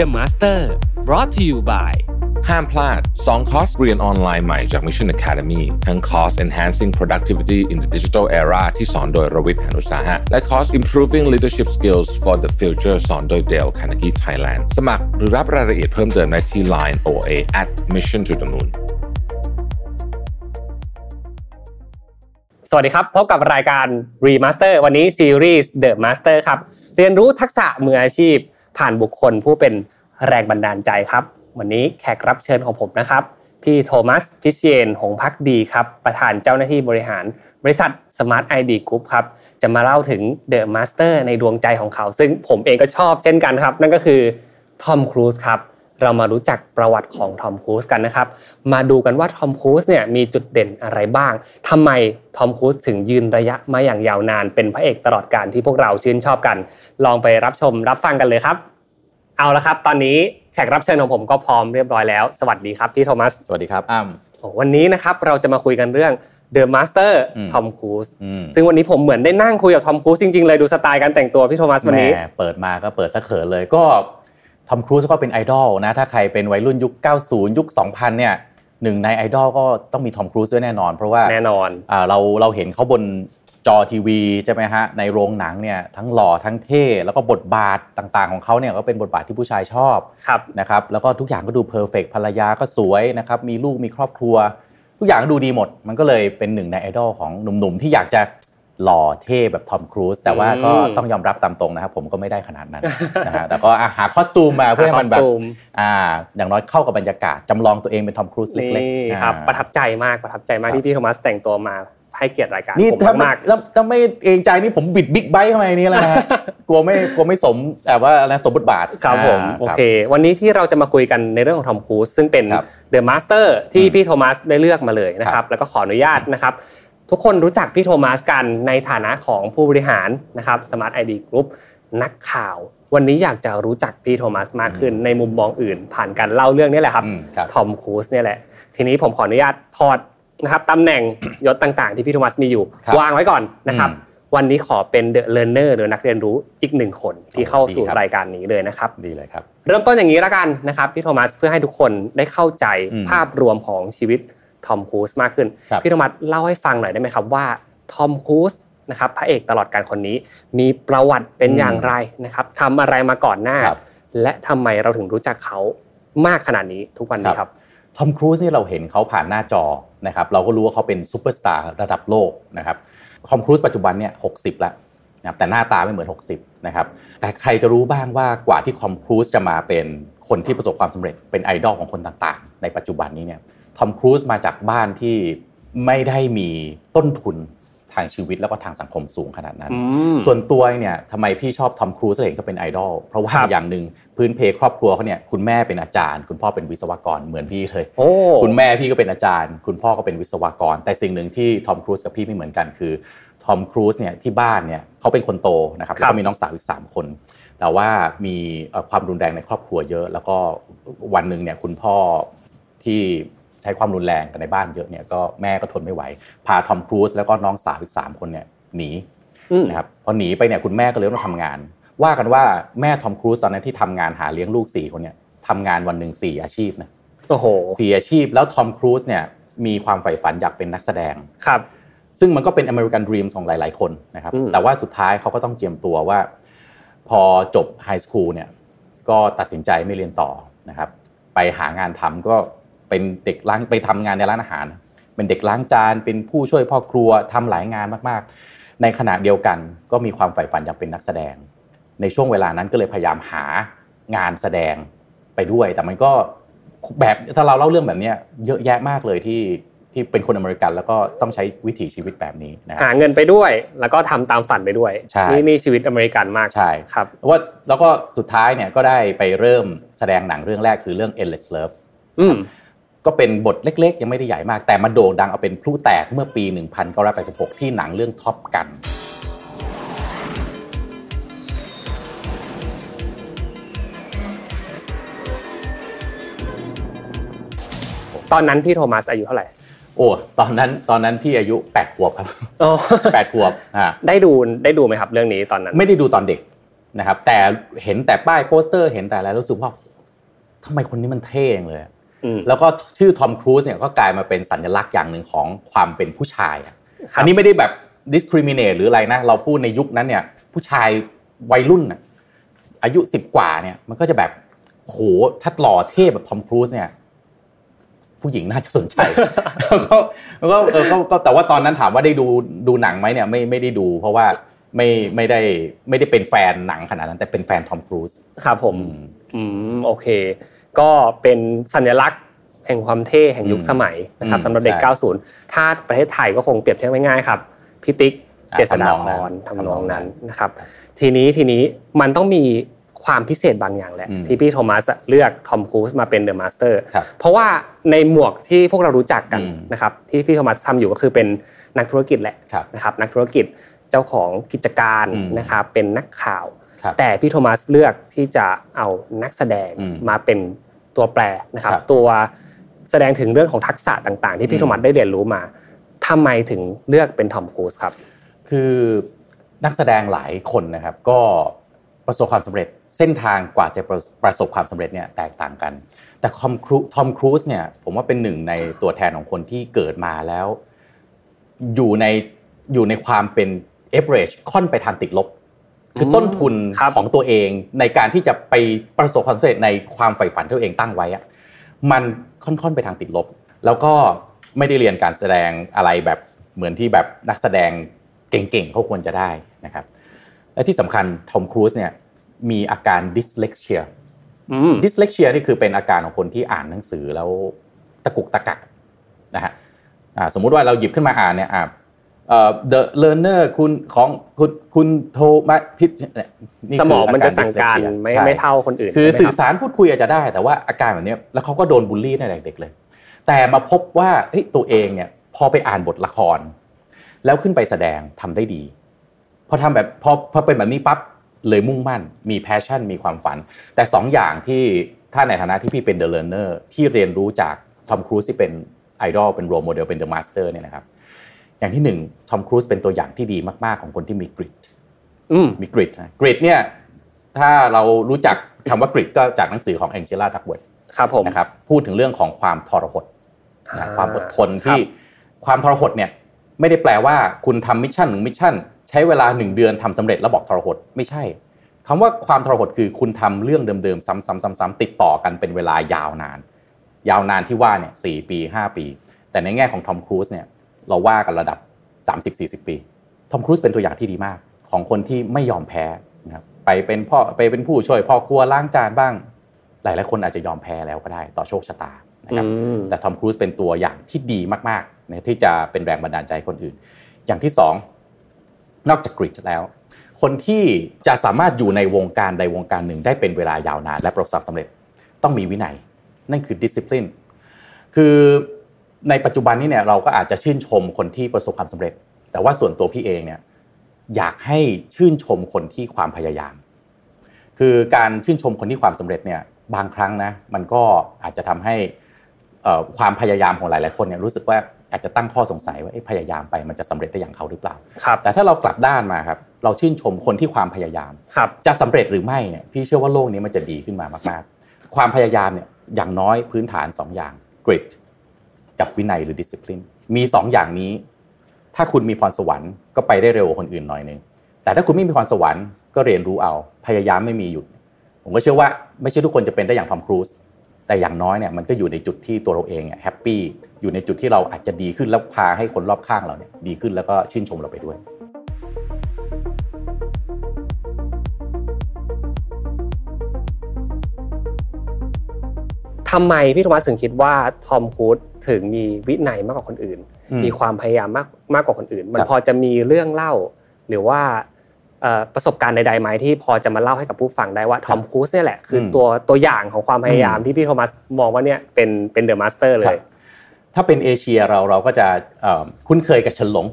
The Master brought to you by ห้ามพลาด 2 คอร์สเรียนออนไลน์ใหม่จาก Mission Academy ทั้งคอร์ส Enhancing Productivity in the Digital Era ที่สอนโดยรวิทย์หานุสาหะ และคอร์ส Improving Leadership Skills for the Future สอนโดย Dale Carnegie Thailand สมัครหรือรับรายละเอียดเพิ่มเติมได้ที่ Line OA at Mission to the Moon สวัสดีครับ พบกับรายการ Remaster วันนี้ซีรีส์ The Master ครับ เรียนรู้ทักษะมืออาชีพ ผ่านบุคคลผู้เป็นแรงบันดาลใจครับ วันนี้แขกรับเชิญของผมนะครับ พี่โทมัสพิเชนหงพักดีครับ ประธานเจ้าหน้าที่บริหารบริษัท Smart ID Group ครับจะมาเล่าถึง The Master ในดวงใจของเขา ซึ่งผมเองก็ชอบเช่นกันครับ นั่นก็คือทอมครูซครับ เรามารู้จักประวัติของทอมครูซกันนะครับ มาดูกันว่าทอมครูซเนี่ยมีจุดเด่นอะไรบ้างทำไมทอมครูซถึงยืนระยะมาอย่างยาวนาน เป็นพระเอกตลอดการที่พวกเราชื่นชอบกัน ลองไปรับชมรับฟังกันเลยครับ เอาละครับ ตอนนี้แขกรับเชิญของผมก็พร้อมเรียบร้อยแล้ว สวัสดีครับพี่โทมัส สวัสดีครับอ้ำโอ้วันนี้นะครับเราจะมาคุยกันเรื่อง The Master อืมทอมครูซอืมซึ่งวันนี้ผมเหมือนได้นั่งคุยกับทอมครูซจริงๆเลยดูสไตล์การแต่งตัวพี่โทมัสวันนี้แหมเปิดมาก็เปิดสะเขินเลยก็ ทอมครูซก็เป็นไอดอลนะถ้าใครเป็นวัยรุ่นยุค 90 ยุค 2000 เนี่ยหนึ่งในไอดอลก็ต้องมีทอมครูซด้วยแน่นอน เพราะว่าแน่นอนอ่าเราเราเห็นเขาบนจอทีวีใช่ไหมฮะในโรงหนังเนี่ยทั้งหล่อทั้งเท่แล้วก็บทบาทต่างๆ ของเขาเนี่ยก็เป็นบทบาทที่ผู้ชายชอบครับนะครับแล้วก็ทุกอย่างก็ดู perfect ภรรยาก็สวยนะครับมีลูกมีครอบครัว ทุกอย่างก็ดูดีหมด มันก็เลยเป็นหนึ่งในไอดอลของหนุ่มๆที่อยากจะ หล่อเท่แบบทอมครูซแต่ว่าก็อืมต้องยอมรับตามตรงนะครับผมก็ไม่ได้ขนาดนั้นนะฮะแต่ก็อะหา costume มาเพื่อให้มันแบบ costume อ่าอย่างน้อยเข้ากับบรรยากาศจำลองตัวเองเป็นทอมครูซเล็กๆนี่ครับอ่าประทับใจมากประทับใจมากครับที่พี่โทมัสแต่งตัวมาให้เกียรติรายการนี่ผมถ้าไม่มากถ้าถ้าไม่เกรงใจนี่ผมบิดบิ๊กไบค์เข้ามาในนี้แล้วนะฮะกลัวไม่กลัวไม่สมแบบว่าอะไรสมบทบาทครับผมอ่าโอเค วันนี้ที่เราจะมาคุยกันในเรื่องของทอมครูซซึ่งเป็นครับ The Master ที่อืมพี่โทมัสได้เลือกมาเลยนะครับครับแล้วก็ขออนุญาตนะครับ ทุกคนรู้จักพี่โทมัสกันในฐานะของผู้บริหารนะครับ Smart ID Group นักข่าว วันนี้อยากจะรู้จักพี่โทมัสมากขึ้นในมุมมองอื่น ผ่านการเล่าเรื่องนี้แหละครับอืมครับทอมครูซเนี่ยแหละ ทีนี้ผมขออนุญาตถอดนะครับตำแหน่งยศต่างๆ ที่พี่โทมัสมีอยู่ครับวางไว้ก่อนนะครับอืมวันนี้ขอเป็นเดอะเล a ร์เนอร์หรือนักเรียนรู้อีกหนึ่งคนที่เข้าสู่ดีครับรายการนี้เลยนะครับดีเลยครับ เริ่มต้นอย่างนี้แล้วกันนะครับพี่โทมัสเพื่อให้ทุกคนได้เข้าใจอืมภาพรวมของชีวิต ทอมครูซมากขึ้นครับพี่โทมัสเล่าให้ฟังหน่อยได้ไหมครับว่าทอมครูซนะครับพระเอกตลอดการคนนี้ มีประวัติเป็นอย่างไรนะครับทำอะไรมาก่อนหน้าครับและทำไมเราถึงรู้จักเขามากขนาดนี้ทุกวันนี้ครับทอมครูซนี่เราเห็นเขาผ่านหน้าจอนะครับเราก็รู้ว่าเขาเป็นซูเปอร์สตาร์ระดับโลกนะครับทอมครูซปัจจุบันเนี่ยหกแล้วนะครับแต่หน้าตาไม่เหมือน 60 นะครับ แต่ใครจะรู้บ้างว่ากว่าที่ทอมครูซจะมาเป็นคนที่ประสบความสำเร็จเป็นไอดอลของคนต่างๆ ในปัจจุบันนี้เนี่ย ทอมครูซมาจากบ้านที่ไม่ได้มีต้นทุนทางชีวิตแล้วก็ทางสังคมสูงขนาดนั้นอืมส่วนตัวเนี่ยทำไมพี่ชอบทอมครูซเห็นเขาเป็นไอดอล เพราะว่าครับอย่างหนึ่งพื้นเพครอบครัวเขาเนี่ยคุณแม่เป็นอาจารย์ คุณพ่อเป็นวิศวกรเหมือนพี่เลยโอ้คุณแม่พี่ก็เป็นอาจารย์ คุณพ่อก็เป็นวิศวกร แต่สิ่งหนึ่งที่ทอมครูซกับพี่ไม่เหมือนกันคือทอมครูซเนี่ยที่บ้านเนี่ยเขาเป็นคนโตนะครับครัแล้วบก็มีน้องสาวอีก 3 คน แต่ว่ามีเอ่อความรุนแรงในครอบครัวเยอะ แล้วก็วันหนึ่งเนี่ยคุณพ่อที่ ใช้ความรุนแรงกันในบ้านเยอะเนี่ยก็แม่ก็ทนไม่ไหว พาทอมครูซแล้วก็น้องสาวอีก3คนเนี่ยหนีอืมนะครับพอหนีไปเนี่ยคุณแม่ก็เลยต้องทำงาน ว่ากันว่าแม่ทอมครูซตอนนั้นที่ทำงานหาเลี้ยงลูกสี่คนเนี่ยทำงานวันหนึ่งสี่อาชีพนะโอ้โหสี่อาชีพแล้วทอมครูซเนี่ยมีความใฝ่ฝันอยากเป็นนักแสดงครับ ซึ่งมันก็เป็นอเมริกันด e ีมของหลาย ๆ คนนะครับอืมแต่ว่าสุดท้ายเขาก็ต้องเจียมตัวว่า พอจบไฮสคูลเนี่ยก็ตัดสินใจไม่เรียนต่อนะครับ ไปหางานทำก็ เป็นเด็กล้างไปทำงานในร้านอาหาร เป็นเด็กล้างจานเป็นผู้ช่วยพ่อครัวทำหลายงานมากๆ ในขณะเดียวกันก็มีความใฝ่ฝันอยากเป็นนักแสดง ในช่วงเวลานั้นก็เลยพยายามหางานแสดงไปด้วย แต่มันก็แบบถ้าเราเล่าเรื่องแบบเนี้ยเยอะแยะมากเลยที่ที่เป็นคนอเมริกันแล้วก็ต้องใช้วิถีชีวิตแบบนี้นะครับหาเงินไปด้วย แล้วก็ทำตามฝันไปด้วยใช่นี่นี่ชีวิตอเมริกันมากใช่ครับแล้วว่าแล้วก็สุดท้ายเนี่ยก็ได้ไปเริ่มแสดงหนังเรื่องแรกคือเรื่อง Endless Love อืม ก็เป็นบทเล็กๆ ยังไม่ได้ใหญ่มาก แต่มาโด่งดังเอาเป็นพลุแตกเมื่อปี 1986 ที่หนังเรื่องท็อปกันตอนนั้นพี่โทมัสอายุเท่าไหร่โอ้ตอนนั้นตอนนั้นพี่อายุ8ขวบครับอ๋อ8ขวบอ่าได้ดูได้ดูไหมครับเรื่องนี้ตอนนั้น ไม่ได้ดูตอนเด็กนะครับ แต่เห็นแต่ป้ายโปสเตอร์ เห็นแต่อะไรรู้สึกว่าโหทำไมคนนี้มันเท่งเลยอืม แล้วก็ชื่อทอมครูซเนี่ยก็กลายมาเป็นสัญลักษณ์อย่างหนึ่งของความเป็นผู้ชายอะครับอันนี้ไม่ได้แบบ discriminate หรืออะไรนะ เราพูดในยุคนั้นเนี่ย ผู้ชายวัยรุ่นน่ะอายุสิบกว่าเนี่ย มันก็จะแบบโหถ้าหล่อเท่แบบทอมครูซเนี่ย ผู้หญิงน่าจะสนใจแล้วก็แล้วก็เออก็ก็แต่ว่าตอนนั้นถามว่าได้ดูดูหนังไหมเนี่ยไม่ไม่ได้ดู เพราะว่าไม่ไม่ได้ไม่ได้เป็นแฟนหนังขนาดนั้น แต่เป็นแฟนทอมครูซครับผมอืมอืมโอเค ก็เป็นสัญลักษณ์แห่งความเท่แห่งยุคอืมสมัยนะครับอืมสำหรับเด็กใช่90 ถ้าประเทศไทยก็คงเปรียบเทียบง่ายๆครับพี่ติ๊กอ่าเจษฎาทำนองพนั้นรทำนองทำนองนั้นั้นนนะครับ ทีนี้ทีนี้มันต้องมีความพิเศษบางอย่างแหละอืมที่พี่โทมัสเลือกทอมครูซมาเป็น The Master ครับเพราะว่าในหมวกที่พวกเรารู้จักกันอืมนะครับ ที่พี่โทมัสทำอยู่ก็คือเป็นนักธุรกิจแหละครับนะครับนักธุรกิจเจ้าของกิจการอืมนะครับเป็นนักข่าวครับแต่พี่โทมัสเลือกที่จะเอานักแสดงอืมมาเป็น ตัวแปรนะครับครับ ตัวแสดงถึงเรื่องของทักษะต่างๆ ที่อืมพี่โทมัสได้เรียนรู้มาทำไมถึงเลือกเป็นทอมครูซครับ คือนักแสดงหลายคนนะครับก็ประสบความสำเร็จเส้นทางกว่าจะประประสบความสำเร็จเนี่ยแตกต่างกัน แต่ทอมครูทอมครูซเนี่ยผมว่าเป็นหนึ่งในตัวแทนของคนที่เกิดมาแล้ว อยู่ในอยู่ในความเป็น average ค่อนไปทางติดลบ คือต้นทุนครับของตัวเองในการที่จะไปประสบความสำเร็จในความใฝ่ฝันที่ตัวเองตั้งไว้อะมันค่อนๆไปทางติดลบ แล้วก็ไม่ได้เรียนการแสดงอะไรแบบเหมือนที่แบบนักแสดงเก่งๆเขาควรจะได้นะครับและที่สำคัญทอมครูซเนี่ยมีอาการดิสเล x เชียอืมดิสเล x เชียนี่คือเป็นอาการของคนที่อ่านหนังสือแล้วตะกุกตะกักนะฮะอ่าสมมุติว่าเราหยิบขึ้นมาอ่านเนี่ย อ่าเอ่อ the learner คุณของคุณคุณโทมาพิษเนี่ยนี่สคืมองมันจะาสั่งการ dyslexia ไม่ใช่ไม่เท่าคนอื่น คือใช่ไหมสื่อรับสารพูดคุยอาจจะได้ แต่ว่าอาการแบบเนี้ยแล้วเขาก็โดนบูลลี่ตั้งแต่เด็กๆเลย แต่มาพบว่าเฮ้ยตัวเองเนี่ยพอไปอ่านบทละคร แล้วขึ้นไปแสดงทำได้ดี พอทำแบบพอพอเป็นแบบนี้ปั๊บเลยมุ่งมั่น มี passion มีความฝัน แต่สองอย่างที่ถ้าในฐานะที่พี่เป็นเดอะเล r ร์เนอร์ที่เรียนรู้จากทอมครูซที่เป็นไอดอลเป็น role model เป็น The Master เนี่ยนะครับ อย่างที่หนึ่งทอมครูซเป็นตัวอย่างที่ดีมากๆของคนที่มี grit อืมมี grit นะ grit เนี่ยถ้าเรารู้จักคำว่า grit ก็จากหนังสือของ Angela Duckworth ครับผมนะครับพูดถึงเรื่องของความทรหดอ่านะความอดทนที่ความทรหดเนี่ยไม่ได้แปลว่าคุณทำ mission หนึ่ง mission ใช้เวลาหนึ่งเดือนทำสำเร็จแล้วบอกทรหดไม่ใช่คำว่าความทรหดคือคุณทำเรื่องเดิมๆซ้ำๆๆๆติดต่อกันเป็นเวลายาวนาน ยาวนานที่ว่าเนี่ยสี่ปี 5 ปี แต่ในแง่ของทอมครูซเนี่ย เราว่ากันระดับ 30-40 ปี ทอมครูซเป็นตัวอย่างที่ดีมาก ของคนที่ไม่ยอมแพ้นะครับไปเป็นพ่อไปเป็นผู้ช่วยพ่อครัวล้างจานบ้าง หลายๆคนอาจจะยอมแพ้แล้วก็ได้ต่อโชคชะตานะครับอืมแต่ทอมครูซเป็นตัวอย่างที่ดีมากๆนะที่จะเป็นแรงบันดาลใจคนอื่น อย่างที่สองนอกจากกริดแล้ว คนที่จะสามารถอยู่ในวงการใดวงการหนึ่งได้เป็นเวลายาวนานและประสบความสำเร็จ ต้องมีวินัย นั่นคือ discipline คือ ในปัจจุบันนี้เนี่ยเราก็อาจจะชื่นชมคนที่ประสบความสำเร็จ แต่ว่าส่วนตัวพี่เองเนี่ยอยากให้ชื่นชมคนที่ความพยายาม คือการชื่นชมคนที่ความสำเร็จเนี่ยบางครั้งนะมันก็อาจจะทำให้เอ่อความพยายามของหลายๆคนเนี่ยรู้สึกว่าอาจจะตั้งข้อสงสัยว่าเอ๊ะพยายามไปมันจะสำเร็จได้อย่างเขาหรือเปล่าครับแต่ถ้าเรากลับด้านมาครับเราชื่นชมคนที่ความพยายามครับจะสำเร็จหรือไม่เนี่ยพี่เชื่อว่าโลกนี้มันจะดีขึ้นมามาก ๆ ความพยายามเนี่ยอย่างน้อยพื้นฐาน 2 อย่าง grit กับวินัยหรือ discipline มี2ออย่างนี้ ถ้าคุณมีพรสวรรค์ก็ไปได้เร็วกว่าคนอื่นหน่อยนึงแต่ถ้าคุณไม่มีพรสวรรค์ก็เรียนรู้เอาพยายามไม่มีหยุด ผมก็เชื่อว่าไม่ใช่ทุกคนจะเป็นได้อย่างทอมครูซแต่อย่างน้อยเนี่ยมันก็อยู่ในจุดที่ตัวเราเองเนี่ยแฮปปี้อยู่ในจุดที่เราอาจจะดีขึ้นแล้วพาให้คนรอบข้างเราเนี่ยดีขึ้นแล้วก็ชื่นชมเราไปด้วยทำไมพี่โทมัสถึงคิดว่าทอมครูซ ถึงมีวินัยมากกว่าคนอื่นอืมมีความพยายามมากมากกว่าคนอื่น มันครับพอจะมีเรื่องเล่า หรือว่าเอ่อประสบการณ์ใดๆไหมที่พอจะมาเล่าให้กับผู้ฟังได้ว่าทอมครูซเนี่ยแหละคืออืมตัวตัวอย่างของความพยายามอืมที่พี่โทมัสมองว่าเนี่ยเป็นเป็น The Master เลยครับถ้าเป็นเอเชียเราเราก็จะเอ่อคุ้นเคยกับเฉินหลง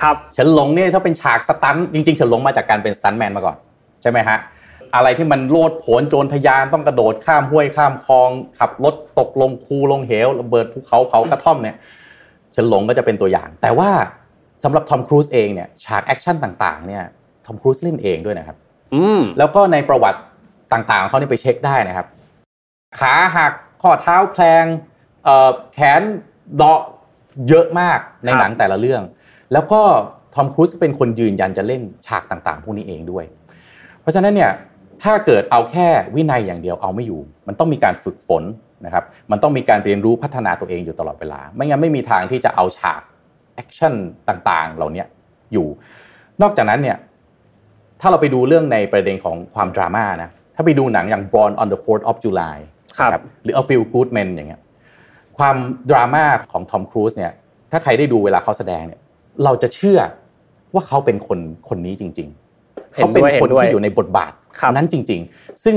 ครับเฉินหลงเนี่ยถ้าเป็นฉาก stunt จริงๆเฉินหลงมาจากการเป็นสตันท์แมนมาก่อนใช่ไหมฮะ อะไรที่มันโลดโผนโจนทะยานต้องกระโดดข้ามห้วยข้ามคลอง ขับรถตกลงคูลงเหวระเบิดภูเขาเผากระท่อมเนี่ยเฉินหลงก็จะเป็นตัวอย่าง แต่ว่าสำหรับทอมครูซเองเนี่ยฉาก action ต่างๆเนี่ยทอมครูซเล่นเองด้วยนะครับอืมแล้วก็ในประวัติต่างๆของเขาเนี่ยไปเช็คได้นะครับ ขาหักข้อเท้าแพลงเอ่อแขนเดาะเยอะมากในครับหนังแต่ละเรื่อง แล้วก็ทอมครูซเป็นคนยืนยันจะเล่นฉากต่างๆ พวกนี้เองด้วย เพราะฉะนั้นเนี่ย ถ้าเกิดเอาแค่วินัยอย่างเดียวเอาไม่อยู่ มันต้องมีการฝึกฝนนะครับ มันต้องมีการเรียนรู้พัฒนาตัวเองอยู่ตลอดเวลา ไม่งั้นไม่มีทางที่จะเอาฉากแอคชั่นต่างๆ เหล่านี้อยู่ นอกจากนั้นเนี่ย ถ้าเราไปดูเรื่องในประเด็นของความดราม่านะ ถ้าไปดูหนังอย่าง Born on the 4th of July ครับนะหรือ A Feel Good Men อย่างเงี้ย ความดราม่าของทอมครูซเนี่ย ถ้าใครได้ดูเวลาเขาแสดงเนี่ย เราจะเชื่อว่าเขาเป็นคนคนนี้จริง ๆ เห็นเขาเป็นด้วยคนเห็นด้วยที่อยู่ในบทบาทครับนั้นจริง ๆ ซึ่ง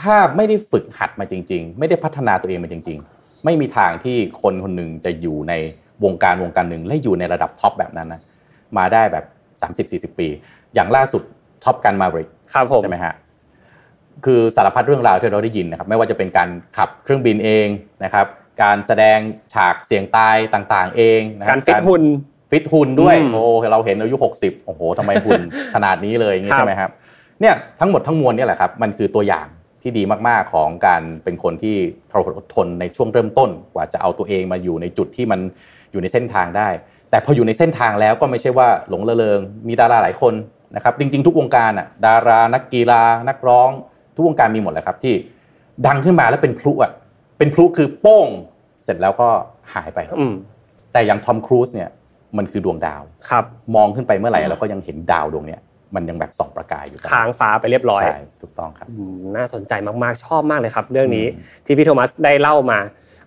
ถ้าไม่ได้ฝึกหัดมาจริง ๆ ไม่ได้พัฒนาตัวเองมาจริง ๆ ไม่มีทางที่คนคนหนึ่งจะอยู่ในวงการวงการหนึ่งและอยู่ในระดับ top แบบนั้นนะมาได้แบบ 30-40 ปี อย่างล่าสุด Top Gun Maverick ครับผมใช่ไหมฮะคือสารพัดเรื่องราวที่เราได้ยินนะครับไม่ว่าจะเป็นการขับเครื่องบินเองนะครับการแสดงฉากเสียงตายต่างๆ เองนะคบการฟิตหุ่น ฟิตหุ่นด้วยอืมโอ้เราเห็นอายุ 60 โอ้โหทำไมหุ่นขนาดนี้เลยอย่างนี้ครับใช่ไหมครับเนี่ยทั้งหมดทั้งมวลเนี่ยแหละครับมันคือตัวอย่างที่ดีมาก ๆ ของการเป็นคนที่ทรหดอดทนในช่วงเริ่มต้น กว่าจะเอาตัวเองมาอยู่ในจุดที่มันอยู่ในเส้นทางได้ แต่พออยู่ในเส้นทางแล้วก็ไม่ใช่ว่าหลงระเริง มีดาราหลายคนนะครับ จริง ๆ ทุกวงการอะดารานักกีฬานักร้อง ทุกวงการมีหมดแหละครับ ที่ดังขึ้นมาแล้วเป็นพลุอะเป็นพลุคือโป้งเสร็จแล้วก็หายไปอืมแต่อย่างทอมครูซเนี่ย มันคือดวงดาวครับมองขึ้นไปเมื่อไหร่เราก็ยังเห็นดาวดวงเนี้ยมันยังแบบส่องประกายอยู่ตลอดค้างฟ้าไปเรียบร้อยใช่ถูกต้องครับอืมน่าสนใจมากๆชอบมากเลยครับ เรื่องนี้อืมที่พี่โทมัสได้เล่ามา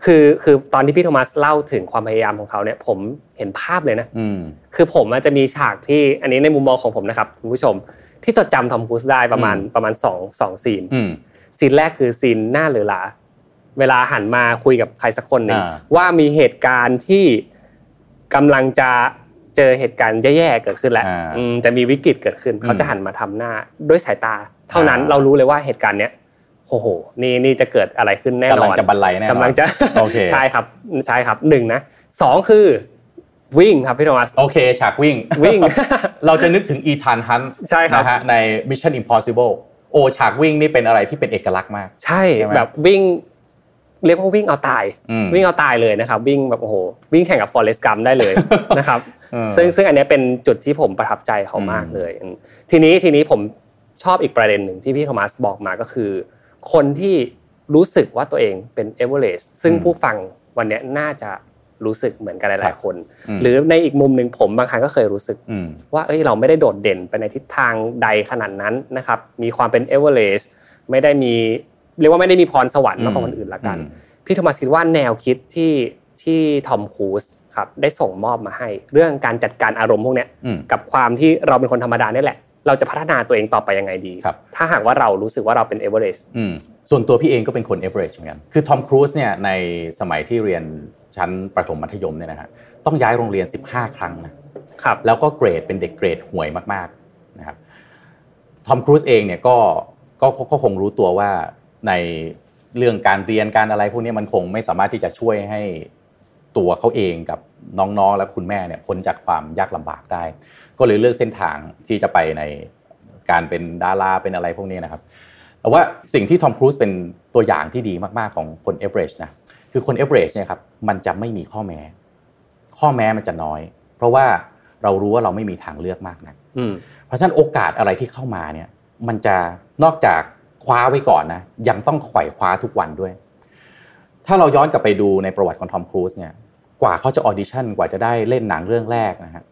คือคือตอนที่พี่โทมัสเล่าถึงความพยายามของเขาเนี่ย ผมเห็นภาพเลยนะอืมคือผมอาจจะมีฉากที่อันนี้ในมุมมองของผมนะครับคุณผู้ชม ที่จดจำทอมครูซได้ประมาณอืมประมาณสองสองซีนอืมซีนแรกคือซีนหน้าเหลือหลาเวลาหันมาคุยกับใครสักคนหนึ่งอ่าว่ามีเหตุการณ์ที่ กำลังจะเจอเหตุการณ์แย่ๆเกิดขึ้นแล้วอ่าอืมจะมีวิกฤตเกิดขึ้นอืมเขาจะหันมาทำหน้าด้วยสายตา เท่านั้นอ่าเรารู้เลยว่าเหตุการณ์เนี้ยโอ้โห นี่นี่จะเกิดอะไรขึ้นแน่นอนกำลังจะบรรลัยแน่นอนกำลังจะโอเคใช่ครับใช่ครับหนึ่งนะสองคือวิ่งครับพี่โทมัสโอเคฉากวิ่งวิ่ง เราจะนึกถึงอีธานฮันใช่ครับนะฮะใน Mission Impossible โอ้ฉากวิ่งนี่เป็นอะไรที่เป็นเอกลักษณ์มาก ใช่ใช่ไหมแบบวิ่ง เรียกว่าวิ่งเอาตายอืมวิ่งเอาตายเลยนะครับ วิ่งแบบโอ้โหวิ่งแข่งกับฟอร์เรสต์กัมได้เลยนะครับเออซึ่งซึ่งอันเนี้ยเป็นจุดที่ผมประทับใจเขามากอืมเลยอืมทีนี้ทีนี้ผมชอบอีกประเด็นหนึ่งที่พี่โทมัสบอกมาก็คือ คนที่รู้สึกว่าตัวเองเป็นเอเวอเรสต์ซึ่งผู้ฟังวันเนี้ยน่าจะรู้สึกเหมือนกันหลายๆคนอืมหรือในอีกมุมหนึ่งผมบางครั้งก็เคยรู้สึกอืมว่าเอ้ยเราไม่ได้โดดเด่นไปในทิศทางใดขนาดนั้นนะครับ มีความเป็นเอเวอเรสต์ไม่ได้มี เรียกว่าไม่ได้มีพรสวรรค์มากกว่าคนอื่นละกันอืมพี่โทมัสคิดว่าแนวคิดที่ที่ทอมครูซครับได้ส่งมอบมาให้ เรื่องการจัดการอารมณ์พวกเนี้ยอืมกับความที่เราเป็นคนธรรมดาเนี่ยแหละ เราจะพัฒนาตัวเองต่อไปยังไงดีครับถ้าหากว่าเรารู้สึกว่าเราเป็นเอเวอเรสต์อืมส่วนตัวพี่เองก็เป็นคน average เหมือนกัน คือทอมครูซเนี่ยในสมัยที่เรียนชั้นประถมมัธยมเนี่ยนะฮะต้องย้ายโรงเรียน 15 ครั้งนะครับแล้วก็เกรดเป็นเด็กเกรดห่วยมากๆนะครับทอมครูซเองเนี่ยก็ก็ก็ก็คงรู้ตัวว่า ในเรื่องการเรียนการอะไรพวกนี้มันคงไม่สามารถที่จะช่วยให้ตัวเขาเองกับน้องๆและคุณแม่เนี่ยพ้นจากความยากลำบากได้ ก็เลยเลือกเส้นทางที่จะไปในการเป็นดาราเป็นอะไรพวกนี้นะครับแต่ว่าสิ่งที่ทอมครูซเป็นตัวอย่างที่ดีมากๆของคนเอเวอเรจนะคือคนเอเวอเรจเนี่ยครับมันจะไม่มีข้อแม้ ข้อแม้มันจะน้อย เพราะว่าเรารู้ว่าเราไม่มีทางเลือกมากนักอืมเพราะฉะนั้นโอกาสอะไรที่เข้ามาเนี่ย มันจะนอกจาก คว้าไว้ก่อนนะยังต้องไขว่คว้าทุกวันด้วย ถ้าเราย้อนกลับไปดูในประวัติของทอมครูซเนี่ยกว่าเขาจะออดิชั่นกว่าจะได้เล่นหนังเรื่องแรกนะฮะ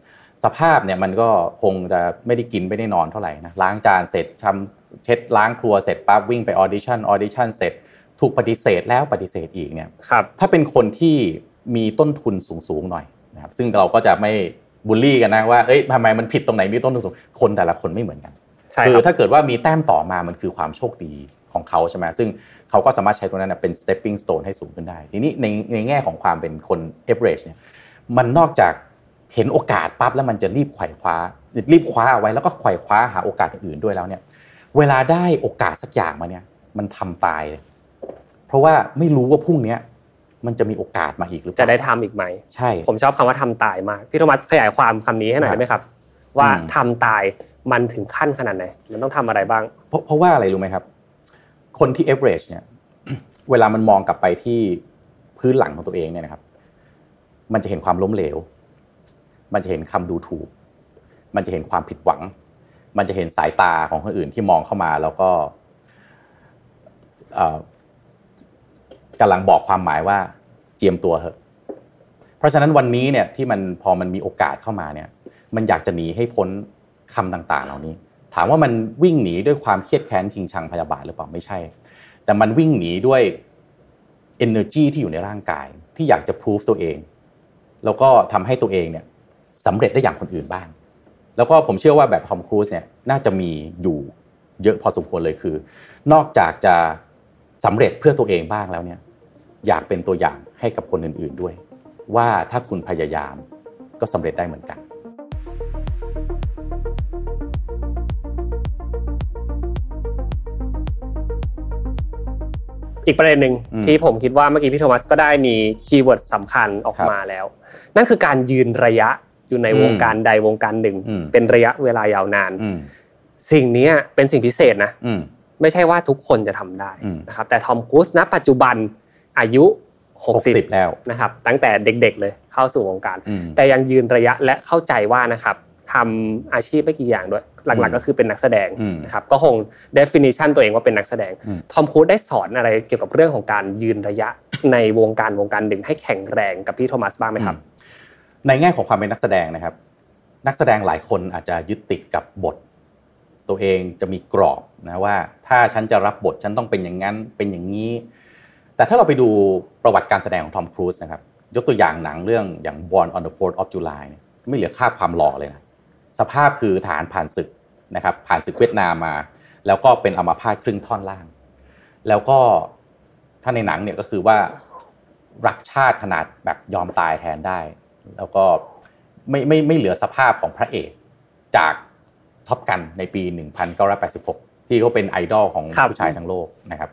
สภาพเนี่ยมันก็คงจะไม่ได้กินไม่ได้นอนเท่าไหร่นะล้างจานเสร็จทำเช็ดล้างครัวเสร็จปั๊บวิ่งไปออดิชั่นออดิชั่นเสร็จถูกปฏิเสธแล้วปฏิเสธอีกเนี่ยครับถ้าเป็นคนที่มีต้นทุนสูงๆหน่อยนะครับซึ่งเราก็จะไม่บูลลี่กันนะว่าเอ้ยทำไมมันผิดตรงไหนมีต้นทุนสูงคนแต่ละคนไม่เหมือนกันใช่ คืครับถ้าเกิดว่ามีแต้มต่อมามันคือความโชคดีของเขาใช่ไหมซึ่งเขาก็สามารถใช้ตรงนั้นนะเป็น stepping stone ให้สูงขึ้นได้ ทีนี้ในในแง่ของความเป็นคน average เนี่ยมันนอกจากเห็นโอกาสปั๊บแล้วมันจะรีบไขว่คว้ารีบคว้าเอาไว้แล้วก็ไขว่คว้าหาโอกาสอื่นๆด้วยแล้วเนี่ยเวลาได้โอกาสสักอย่างมาเนี่ยมันทำตายเลยเพราะว่าไม่รู้ว่าพรุ่งเนี้ยมันจะมีโอกาสมาอีกหรือเปจะล่าได้ทำอีกไหมใช่ ผมชอบคำว่าทำตายมากพี่โทมัสขยายความคำนี้ให้หน่อยครับได้ไหมครับ ว่าอืมทำตาย มันถึงขั้นขนาดไหน มันต้องทำอะไรบ้าง เพราะเพราะว่าอะไรรู้ไหมครับ คนที่ average เนี่ย เวลามันมองกลับไปที่พื้นหลังของตัวเองเนี่ยนะครับ มันจะเห็นความล้มเหลว มันจะเห็นคำดูถูก มันจะเห็นความผิดหวัง มันจะเห็นสายตาของคนอื่นที่มองเข้ามาแล้วก็กำลังบอกความหมายว่าเจียมตัวเถอะ เพราะฉะนั้นวันนี้เนี่ยที่มันพอมันมีโอกาสเข้ามาเนี่ย มันอยากจะหนีให้พ้น คำต่างๆ เหล่านี้ ถามว่ามันวิ่งหนีด้วยความเครียดแค้นชิงชังพยาบาทหรือเปล่าไม่ใช่ แต่มันวิ่งหนีด้วย energy ที่อยู่ในร่างกายที่อยากจะ prove ตัวเอง แล้วก็ทำให้ตัวเองเนี่ยสำเร็จได้อย่างคนอื่นบ้าง แล้วก็ผมเชื่อว่าแบบทอมครูซเนี่ยน่าจะมีอยู่เยอะพอสมควรเลยคือ นอกจากจะสำเร็จเพื่อตัวเองบ้างแล้วเนี่ยอยากเป็นตัวอย่างให้กับคนอื่นๆด้วย ว่าถ้าคุณพยายามก็สำเร็จได้เหมือนกัน อีกประเด็นหนึ่งที่ผมคิดว่าเมื่อกี้พี่โทมัสก็ได้มีคีย์เวิร์ดสำคัญออกมาแล้ว นั่นคือการยืนระยะอยู่ในวงการใดวงการหนึ่ง เป็นระยะเวลายาวนาน สิ่งนี้เป็นสิ่งพิเศษนะไม่ใช่ว่าทุกคนจะทำได้นะครับแต่ทอมครูซณปัจจุบันอายุ 60 แล้วนะครับตั้งแต่เด็กๆเลยเข้าสู่วงการ แต่ยังยืนระยะและเข้าใจว่านะครับทำอาชีพไม่กี่อย่างด้วย หลักๆก็คือเป็นนักแสดงนะครับก็คง definition ตัวเองว่าเป็นนักแสดงทอมครูซได้สอนอะไรเกี่ยวกับเรื่องของการยืนระยะในวงการวงการหนึ่งให้แข็งแรงกับพี่โทมัสบ้างไหมครับ ในแง่ของความเป็นนักแสดงนะครับ นักแสดงหลายคนอาจจะยึดติดกับบท ตัวเองจะมีกรอบนะว่า ถ้าฉันจะรับบทฉันต้องเป็นอย่างนั้นเป็นอย่างนี้ แต่ถ้าเราไปดูประวัติการแสดงของทอมครูซนะครับยกตัวอย่างหนังเรื่องอย่าง Born on the 4th of July ไม่เหลือค่าความหล่อเลยนะ สภาพคือฐานผ่านศึกนะครับผ่านศึกเวียดนามมา แล้วก็เป็นอัมาพาตครึ่งท่อนล่าง แล้วก็ถ้าในหนังเนี่ยก็คือว่ารักชาติขนาดแบบยอมตายแทนได้ แล้วก็ไม่ไม่ไม่เหลือสภาพของพระเอกจากท็อปกันในปี 1986 ที่เขาเป็นไอดอลของผู้ชายทั้งโลกนะครับ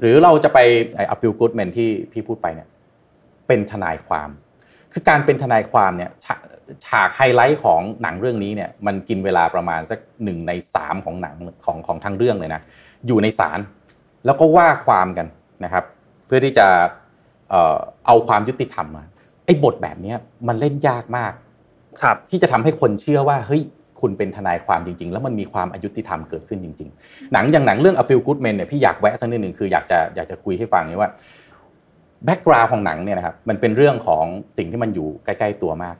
หรือเราจะไปไอ้อฟิลกูดแมนที่พี่พูดไปเนี่ยเป็นทนายความ คือการเป็นทนายความเนี่ยฉากไฮไลท์ของหนังเรื่องนี้เนี่ยมันกินเวลาประมาณสักหนึ่งในสามของหนังของของทั้งเรื่องเลยนะอยู่ในศาลแล้วก็ว่าความกันนะครับ เพื่อที่จะเอาความยุติธรรมมาไอ้บทแบบนี้มันเล่นยากมากครับ ที่จะทำให้คนเชื่อว่าเฮ้ยคุณเป็นทนายความจริง ๆ แล้วมันมีความอายุติธรรมเกิดขึ้นจริง ๆ หนังอย่างหนังเรื่อง A Feel Good Men เนี่ยพี่อยากแวะสักนิดหนึ่งคืออยากจะอยากจะคุยให้ฟังนี้ว่า แบ็กกราวของหนังเนี่ยนะครับมันเป็นเรื่องของสิ่งที่มันอยู่ใกล้ ๆตัวมาก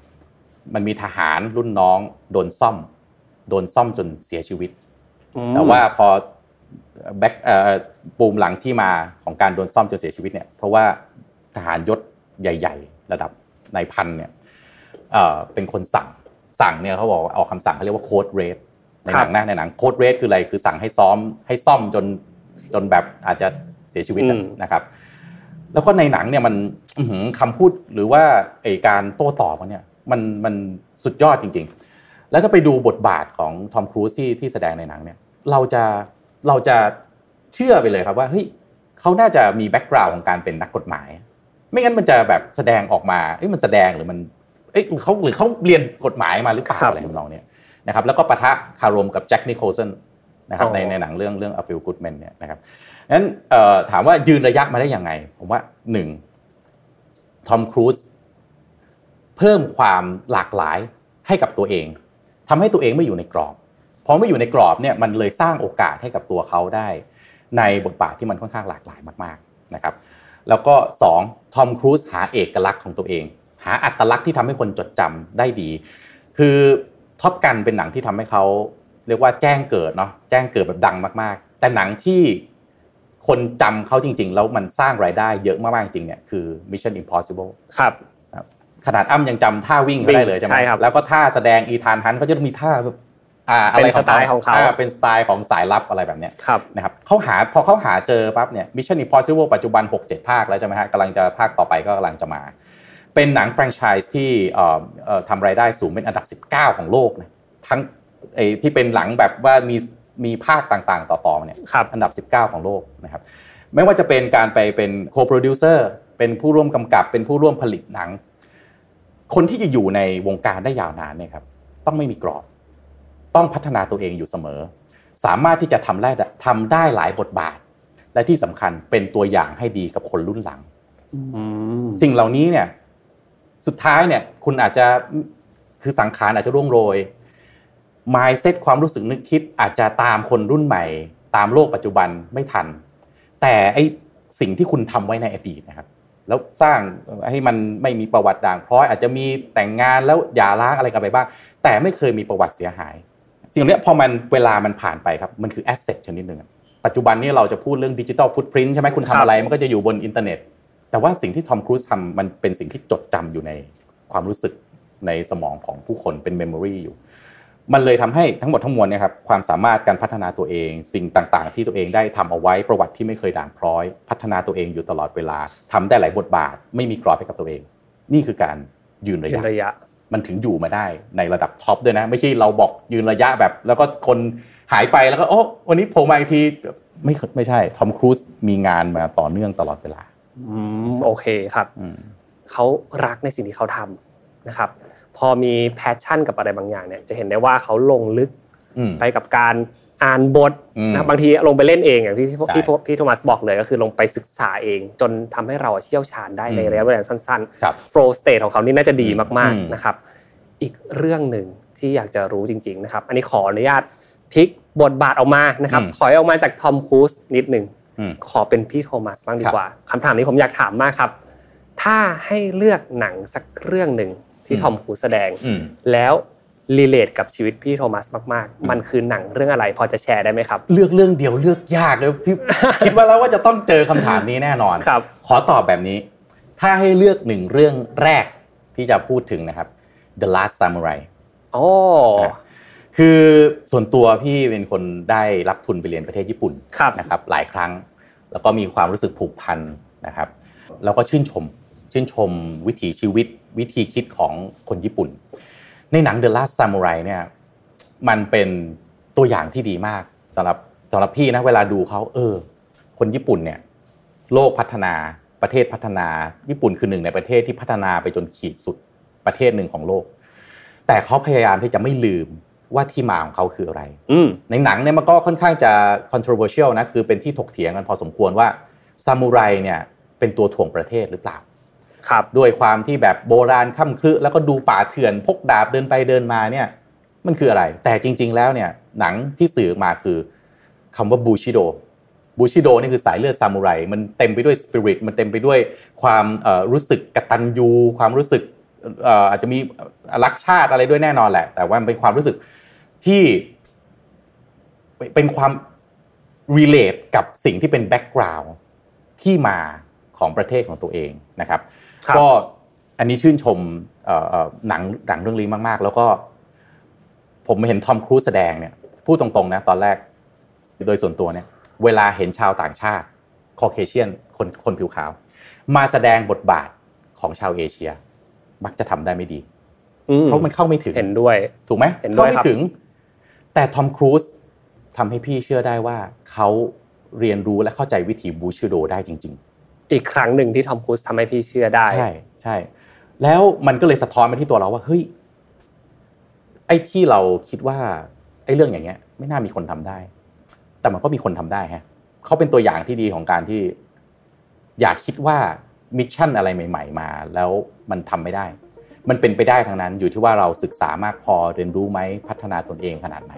มันมีทหารรุ่นน้องโดนซ่อม โดนซ่อมจนเสียชีวิต แต่ว่าพอback ปูมหลังที่มาของการโดนซ่อมจนเสียชีวิตเนี่ยเพราะว่าทหารยศใหญ่ ๆ ระดับนายพันเนี่ยเป็นคนสั่งสั่งเนี่ยเขาบอกออกคำสั่งเขาเรียกว่า code red ในหนังนะในหนัง code red คืออะไรคือสั่งให้ซ้อมให้ซ่อมจนจนแบบอาจจะเสียชีวิตนะครับ แล้วก็ในหนังเนี่ยมันคำพูดหรือว่าไอการโต้ตอบเนี่ยมันมันสุดยอดจริง ๆ แล้วถ้าไปดูบทบาทของทอมครูซที่ที่แสดงในหนังเนี่ยเราจะเราจะเชื่อไปเลยครับว่าเฮ้ยเขาน่าจะมี background ของการเป็นนักกฎหมาย ไม่งั้นมันจะแบบแสดงออกมาเอ้ยมันแสดงหรือมันเอ้ยเขาหรือเขาเรียนกฎหมายมาหรือเปล่าอะไรของเราเนี่ยนะครับแล้วก็ปะทะคารมกับแจ็คนิโคลสัน นะครับในในหนังเรื่องเรื่อง A Few Good Men เนี่ยนะครับงั้นถามว่ายืนระยะมาได้ยังไง ผมว่าหนึ่งทอมครูซเพิ่มความหลากหลายให้กับตัวเองทำให้ตัวเองไม่อยู่ในกรอบพอไม่อยู่ในกรอบเนี่ยมันเลยสร้างโอกาสให้กับตัวเขาได้ ในบทบาทที่มันค่อนข้างหลากหลายมากๆนะครับแล้วก็สองทอมครูซหาเอกลักษณ์ของตัวเอง หาอัตลักษณ์ที่ทำให้คนจดจำได้ดี คือท็อปกันเป็นหนังที่ทำให้เขา เรียกว่าแจ้งเกิดเนาะแจ้งเกิดแบบดังมากๆ แต่หนังที่คนจำเขาจริง ๆ แล้วมันสร้างรายได้เยอะมากๆจริงเนี่ยคือ Mission Impossible ครับขนาดอ้ำยังจำท่าวิ่งเขาได้เลยใช่ไหมครับแล้วก็ท่าแสดงอีธานฮันเขาจะมีท่าแบบอ่าอะไรสไตล์ของเขาเป็นสไตล์ของสายลับอะไรแบบเนี้ยครับนะครับเขาหาพอเขาหาเจอปั๊บเนี่ย Mission Impossible ปัจจุบัน 6-7 ภาคแล้วใช่ไหมฮะกำลังจะภาคต่อไปก็กำลังจะมา เป็นหนังแฟรนไชส์ที่ทำรายได้สูงเป็นอันดับ 19 ของโลกนะทั้ง ที่เป็นหลังแบบว่ามีมีภาคต่างๆ ต่อๆเนี่ยอันดับ 19 ของโลกนะครับไม่ว่าจะเป็นการไปเป็นโคโปรดิวเซอร์เป็นผู้ร่วมกำกับ เป็นผู้ร่วมผลิตหนัง คนที่จะอยู่ในวงการได้ยาวนานเนี่ยครับต้องไม่มีกรอบ ต้องพัฒนาตัวเองอยู่เสมอ สามารถที่จะทำได้ทำได้หลายบทบาท และที่สำคัญเป็นตัวอย่างให้ดีกับคนรุ่นหลังอืมสิ่งเหล่านี้เนี่ยสุดท้ายเนี่ยคุณอาจจะคือสังขารอาจจะร่วงโรย mindset ความรู้สึกนึกคิดอาจจะตามคนรุ่นใหม่ ตามโลกปัจจุบันไม่ทัน แต่ไอสิ่งที่คุณทำไว้ในอดีตนะครับ แล้วสร้างให้มันไม่มีประวัติด่างพร้อย อาจจะมีแต่งงานแล้วหย่าร้างอะไรกันไปบ้าง แต่ไม่เคยมีประวัติเสียหาย สิ่งเหล่านี้พอมันเวลามันผ่านไปครับมันคือ asset ชนิดหนึ่งอะปัจจุบันนี้เราจะพูดเรื่อง digital footprint ใช่ไหมคุณครับทำอะไรมันก็จะอยู่บนอินเทอร์เน็ต แต่ว่าสิ่งที่ทอมครูซทำมันเป็นสิ่งที่จดจำอยู่ในความรู้สึกในสมองของผู้คนเป็น memory อยู่ มันเลยทำให้ทั้งหมดทั้งมวลเนี่ยครับความสามารถการพัฒนาตัวเอง สิ่งต่างๆ ที่ตัวเองได้ทำเอาไว้ประวัติที่ไม่เคยด่างพร้อย พัฒนาตัวเองอยู่ตลอดเวลาทำได้หลายบทบาท ไม่มีกรอบให้กับตัวเอง นี่คือการยืนระยะยืนระยะ มันถึงอยู่มาได้ในระดับ top ด้วยนะ ไม่ใช่เราบอกยืนระยะแบบ แล้วก็คนหายไปแล้วก็โอ้วันนี้โผล่มาอีกทีไม่ไม่ใช่ทอมครูซมีงานมาต่อเนื่องตลอดเวลาอืมโอเคครับอืมเขารักในสิ่งที่เขาทำนะครับ พอมี passion กับอะไรบางอย่างเนี่ยจะเห็นได้ว่าเขาลงลึกอืมไปกับการอ่านบทอืมนะบางทีลงไปเล่นเองอย่างที่ที่ใช่ที่พี่โทมัสบอกเลยก็คือลงไปศึกษาเอง จนทำให้เราเชี่ยวชาญได้ในอืมระยะเวลาสั้นครับๆ flow state ของเขานี่น่าจะดีมากอืมๆนะครับ อีกเรื่องหนึ่งที่อยากจะรู้จริง ๆนะครับ อันนี้ขออนุญาตพลิกบทบาทออกมานะครับถอยออกมาจากทอมครูซนิดหนึ่งอืมขอเป็นพี่โทมัสบ้างดีครับกว่าคำถามนี้ผมอยากถามมากครับ ถ้าให้เลือกหนังสักเรื่องหนึ่ง ที่อืมทอมครูซแสดงอืมแล้วรีเลทกับชีวิตพี่โทมัสมากๆ มันคือหนังเรื่องอะไรพอจะแชร์ได้ไหมครับ เลือกเรื่องเดียวเลือกยากเลยพี่คิดว่าแล้วว่าจะต้องเจอคำถามนี้แน่นอนครับ ขอตอบแบบนี้ ถ้าให้เลือกหนึ่งเรื่องแรกที่จะพูดถึงนะครับ The Last Samurai โอ้คือส่วนตัวพี่เป็นคนได้รับทุนไปเรียนประเทศญี่ปุ่นครับนะครับ หลายครั้ง แล้วก็มีความรู้สึกผูกพันนะครับ แล้วก็ชื่นชม ชื่นชมวิถีชีวิตวิธีคิดของคนญี่ปุ่น ในหนัง The Last Samurai เนี่ยมันเป็นตัวอย่างที่ดีมากสำหรับสำหรับพี่นะเวลาดูเขาเออ คนญี่ปุ่นเนี่ยโลกพัฒนาประเทศพัฒนา ญี่ปุ่นคือหนึ่งในประเทศที่พัฒนาไปจนขีดสุดประเทศหนึ่งของโลก แต่เขาพยายามที่จะไม่ลืมว่าที่มาของเขาคืออะไรอืมในหนังเนี่ยมันก็ค่อนข้างจะ controversial นะคือเป็นที่ถกเถียงกันพอสมควรว่าซามูไรเนี่ยเป็นตัวถ่วงประเทศหรือเปล่า ครับด้วยความที่แบบโบราณค่ำครึแล้วก็ดูป่าเถื่อนพกดาบเดินไปเดินมาเนี่ยมันคืออะไร แต่จริง ๆ แล้วเนี่ยหนังที่สื่อมาคือคำว่าบูชิโดบูชิโดนี่คือสายเลือดซามูไรมันเต็มไปด้วยสปิริตมันเต็มไปด้วยความรู้สึกกตัญญูความรู้สึกอาจจะมีรักชาติอะไรด้วยแน่นอนแหละ แต่ว่ามันเป็นความรู้สึกที่เป็นความ relate กับสิ่งที่เป็น background ที่มาของประเทศของตัวเองนะครับ ก็อันนี้ชื่นชมเอ่อเอ่อหนังหนังเรื่องนี้มาก ๆ แล้วก็ ผมเห็นทอมครูซแสดงเนี่ยพูดตรงๆนะตอนแรก โดยส่วนตัวเนี่ย เวลาเห็นชาวต่างชาติคอเคเชียนคนคนผิวขาว มาแสดงบทบาทของชาวเอเชีย มักจะทำได้ไม่ดีอืมเพราะมันเข้าไม่ถึงเห็นด้วย ถูกไหมเห็นด้วยเข้าไม่ครับถึง แต่ทอมครูซทำให้พี่เชื่อได้ว่าเขาเรียนรู้และเข้าใจวิธีบูชิโดได้จริง อีกครั้งหนึ่งที่ทอมครูซทำให้พี่เชื่อได้ ใช่ใช่ แล้วมันก็เลยสะท้อนมาที่ตัวเราว่าเฮ้ยไอ้ที่เราคิดว่าไอ้เรื่องอย่างเงี้ย ไม่น่ามีคนทำได้ แต่มันก็มีคนทำได้ฮะเขาเป็นตัวอย่างที่ดีของการที่ อยากคิดว่า mission อะไรใหม่ ๆ มา แล้วมันทำไม่ได้ มันเป็นไปได้ทั้งนั้นอยู่ที่ว่าเราศึกษามากพอเรียนรู้ไหมพัฒนาตนเองขนาดไหน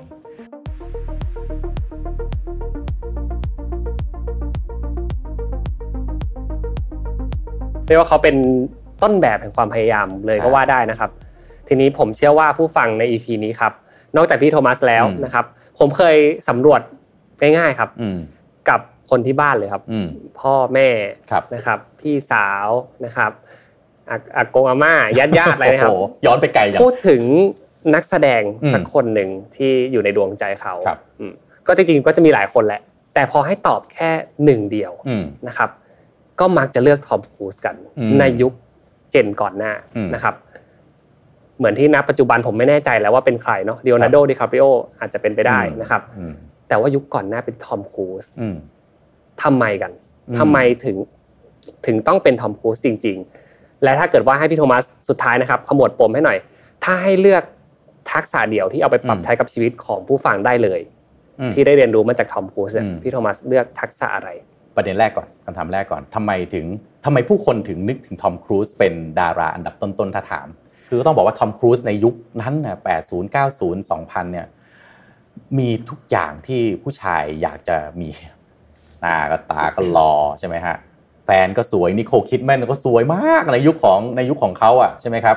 เรียกว่าเขาเป็นต้นแบบแห่งความพยายามเลยใช่ก็ว่าได้นะครับ ทีนี้ผมเชื่อว่าผู้ฟังใน EP นี้ครับนอกจากพี่โทมัสแล้วอืมนะครับ ผมเคยสำรวจง่ายๆครับอืมกับคนที่บ้านเลยครับอืมพ่อแม่ครับนะครับ พี่สาวนะครับอาอากงอาม่าญาติญาติๆอะไรนะครับโอ้โหย้อนไปไกลอย่างพูดถึงนักแสดงอืมสักคนหนึ่งที่อยู่ในดวงใจเขาครับอืมก็จริงๆก็จะมีหลายคนแหละ แต่พอให้ตอบแค่หนึ่งเดียวอืมนะครับ ก็มักจะเลือกทอมครูซกันอืมในยุคเจนก่อนหน้าอืมนะครับ เหมือนที่ณปัจจุบันผมไม่แน่ใจแล้วว่าเป็นใครเนาะดิโอนาร์โดดิคาปริโออาจจะเป็นไปได้นะครับอืมแต่ว่ายุคก่อนหน้าเป็นทอมครูซอืมทำไมกันอืมทำไมถึงถึงต้องเป็นทอมครูซจริง ๆ และถ้าเกิดว่าให้พี่โทมัสสุดท้ายนะครับ ขมวดปมให้หน่อย ถ้าให้เลือกทักษะเดียวที่เอาไปปรับใช้กับชีวิตของผู้ฟังได้เลยอืมที่ได้เรียนรู้มาจากทอมครูซเนี่ยอืมพี่โทมัสเลือกทักษะอะไร ประเด็นแรกก่อนคำถามแรกก่อนทำไมถึงทำไมผู้คนถึงนึกถึงทอมครูซเป็นดาราอันดับต้นๆถ้าถาม คือต้องบอกว่าทอมครูซในยุคนั้นนะ80 90 2000 เนี่ยมีทุกอย่างที่ผู้ชายอยากจะมีหน้าก็ตาก็รอใช่ไหมฮะแฟนก็สวยนิโคลคิดแมนก็สวยมากในยุคของในยุคของเขาอะใช่ไหมครับ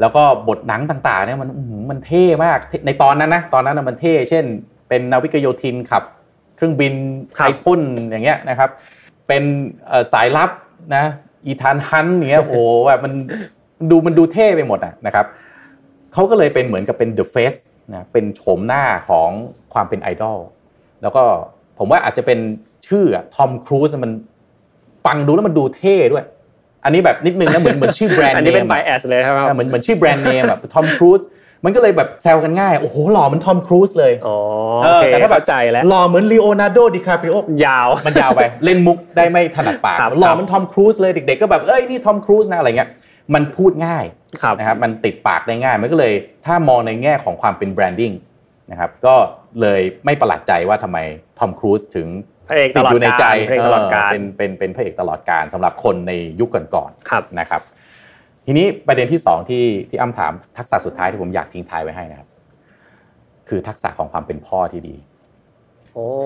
แล้วก็บทหนังต่างๆเนี่ยมันมันเท่มากในตอนนั้นนะตอนนั้นมันเท่ เช่น เป็นนาวิกโยธินขับ เครื่องบินไอพ่นอย่างเงี้ยนะครับ เป็นสายลับนะอีธานฮันต์เงี้ยโอ้แบบมันดูมันดูเท่ไปหมดอะนะครับเขาก็เลยเป็นเหมือนกับเป็น the face นะเป็นโฉมหน้าของความเป็นไอดอลแล้วก็ผมว่าอาจจะเป็นชื่อทอมครูซมันฟังดูแล้วมันดูเท่ด้วย อันนี้แบบนิดนึงนะเหมือนเหมือนชื่อแบรนด์เนมอันนี้เป็น bias เลยครับเหมือนเหมือนชื่อแบรนด์เนมแบบทอมครูซ มันก็เลยแบบแซวกันง่าย โอ้โหหล่อเหมือนทอมครูซเลยอ๋อแต่ถ้าแบบใจแล้วหล่อเหมือนลีโอนาร์โดดิคาปริโอยาวมันยาวไป เล่นมุกได้ไม่ถนัดปากหล่อเหมือนทอมครูซเลยเด็กๆก็แบบเอ้ยนี่ทอมครูซนะอะไรเงี้ยมันพูดง่ายนะครับมันติดปากได้ง่ายมันก็เลยถ้ามองในแง่ของความเป็น branding นะครับก็เลยไม่ประหลาดใจว่าทำไมทอมครูซถึงติดอยู่ในใจเป็นเป็นเป็นพระเอกตลอดการสำหรับคนในยุคก่อนๆนะครับ ทีนี้ประเด็นที่สองที่ที่อ้ำถามทักษะสุดท้ายที่ผมอยากทิ้งท้ายไว้ให้นะครับ คือทักษะของความเป็นพ่อที่ดี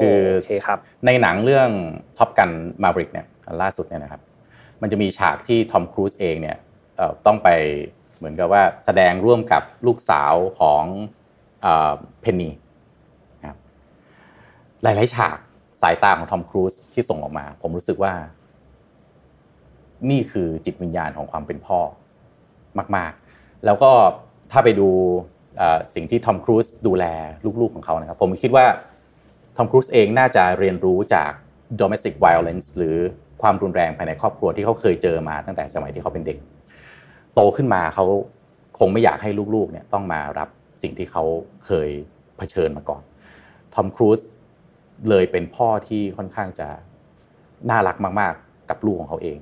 คือครับในหนังเรื่องท็อปกันมาบริกเนี่ยล่าสุดเนี่ยนะครับ มันจะมีฉากที่ทอมครูซเองเนี่ยต้องไปเหมือนกับว่าแสดงร่วมกับลูกสาวของเพนนีครับหลาย ๆ ฉากสายตาของทอมครูซที่ส่งออกมา ผมรู้สึกว่า นี่คือจิตวิญญาณของความเป็นพ่อ มากๆ แล้วก็ถ้าไปดูสิ่งที่ทอมครูซดูแลลูกๆของเขานะครับ ผมคิดว่าทอมครูซเองน่าจะเรียนรู้จาก domestic violence หรือความรุนแรงภายในครอบครัวที่เขาเคยเจอมาตั้งแต่สมัยที่เขาเป็นเด็ก โตขึ้นมาเขาคงไม่อยากให้ลูกๆเนี่ยต้องมารับสิ่งที่เขาเคยเผชิญมาก่อนทอมครูซเลยเป็นพ่อที่ค่อนข้างจะน่ารักมาก ๆ กับลูกของเขาเอง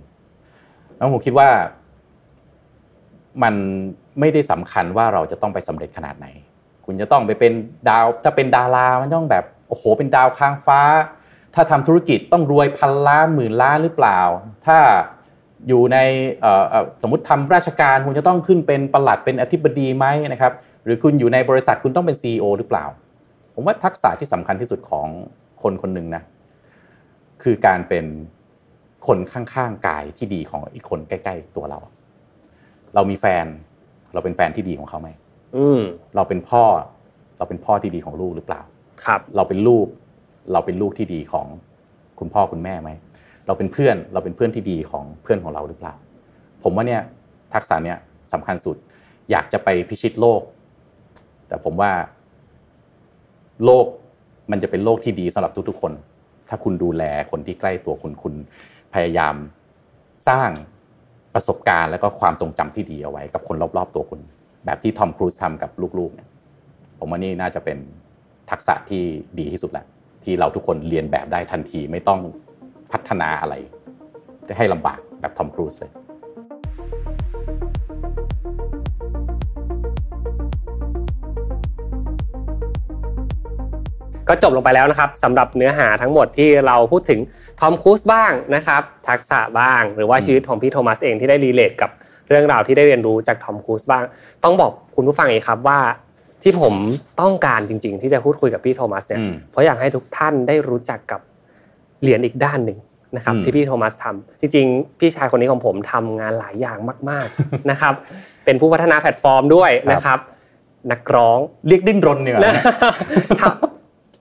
แล้วผมคิดว่า มันไม่ได้สำคัญว่าเราจะต้องไปสำเร็จขนาดไหน คุณจะต้องไปเป็นดาวถ้าเป็นดารามันต้องแบบโอ้โหเป็นดาวค้างฟ้า ถ้าทำธุรกิจต้องรวยพันล้านหมื่นล้านหรือเปล่า ถ้าอยู่ในสมมติทำราชการคุณจะต้องขึ้นเป็นประหลัดเป็นอธิบดีไหมนะครับหรือคุณอยู่ในบริษัทคุณต้องเป็น CEO หรือเปล่า ผมว่าทักษะที่สำคัญที่สุดของคนคนหนึ่งนะคือการเป็นคนข้างๆกายที่ดีของอีกคนใกล้ ๆ ตัวเรา เรามีแฟน เราเป็นแฟนที่ดีของเขาไหมเราเป็นพ่อ เราเป็นพ่อที่ดีของลูกหรือเปล่า ครับ เราเป็นลูก เราเป็นลูกที่ดีของคุณพ่อคุณแม่ไหมเราเป็นเพื่อน เราเป็นเพื่อนที่ดีของเพื่อนของเราหรือเปล่า ผมว่าเนี่ยทักษะเนี่ยสำคัญสุด อยากจะไปพิชิตโลก แต่ผมว่า โลกมันจะเป็นโลกที่ดีสำหรับทุกๆคน ถ้าคุณดูแลคนที่ใกล้ตัวคุณคุณพยายามสร้าง ประสบการณ์และก็ความทรงจำที่ดีเอาไว้กับคนรอบๆตัวคุณ แบบที่ทอมครูซทำกับลูกๆเนี่ยผมว่านี่น่าจะเป็นทักษะที่ดีที่สุดแหละที่เราทุกคนเรียนแบบได้ทันทีไม่ต้องพัฒนาอะไร จะให้ลำบากแบบทอมครูซเลย ก็จบลงไปแล้วนะครับสำหรับเนื้อหาทั้งหมดที่เราพูดถึงทอมครูซบ้างนะครับทักษะบ้าง หรือว่าชีวิตของพี่โทมัสเองที่ได้รีเลทกับเรื่องราวที่ได้เรียนรู้จากทอมครูซบ้าง ต้องบอกคุณผู้ฟังอีกครับว่า ที่ผมต้องการจริง ๆ ที่จะพูดคุยกับพี่โทมัสเนี่ยเพราะอยากให้ทุกท่านได้รู้จักกับเหรียญอีกด้านหนึ่งนะครับที่พี่โทมัสทำจริงๆ พี่ชายคนนี้ของผมทำงานหลายอย่างมากๆนะครับ เป็นผู้พัฒนาแพลตฟอร์มด้วยนะครับ นักร้องเรียกดิ้นรนเนี่ย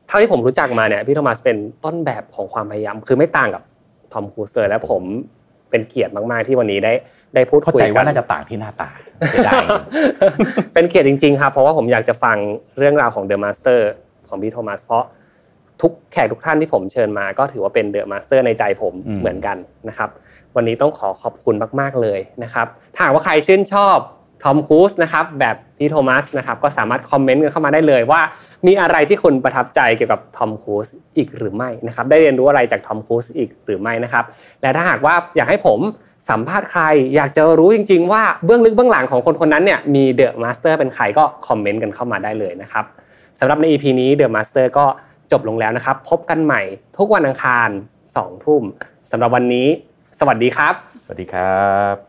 เท่าที่ผมรู้จักมาเนี่ยพี่โทมัสเป็นต้นแบบของความพยายาม คือไม่ต่างกับทอมครูซเลยและผมเป็นเกียรติมาก ๆ ที่วันนี้ได้ได้พูดคุยกันเข้าใจว่าน่าจะต่างที่หน้าตาเป็นเกียรติจริง ๆ ครับเพราะว่าผมอยากจะฟังเรื่องราวของ The Master ของพี่โทมัสเพราะทุกแขกทุกท่านที่ผมเชิญมา ก็ถือว่าเป็น The Master ในใจผมเหมือนกันนะครับ วันนี้ต้องขอขอบคุณมาก ๆ เลยนะครับถ้าหากว่าใครชื่นชอบ ทอมครูซนะครับแบบพี่โทมัสนะครับก็สามารถคอมเมนต์กันเข้ามาได้เลยว่า มีอะไรที่คุณประทับใจเกี่ยวกับทอมครูซอีกหรือไม่นะครับได้เรียนรู้อะไรจากทอมครูซอีกหรือไม่นะครับและถ้าหากว่าอยากให้ผมสัมภาษณ์ใคร อยากจะรู้จริง ๆ ว่าเบื้องลึกเบื้องหลังของคนคนนั้นเนี่ยมี The Master เป็นใครก็คอมเมนต์กันเข้ามาได้เลยนะครับสำหรับใน EP นี้ The Master ก็จบลงแล้วนะครับ พบกันใหม่ทุกวันอังคาร2ทุ่มสำหรับวันนี้ สวัสดีครับ สวัสดีครับ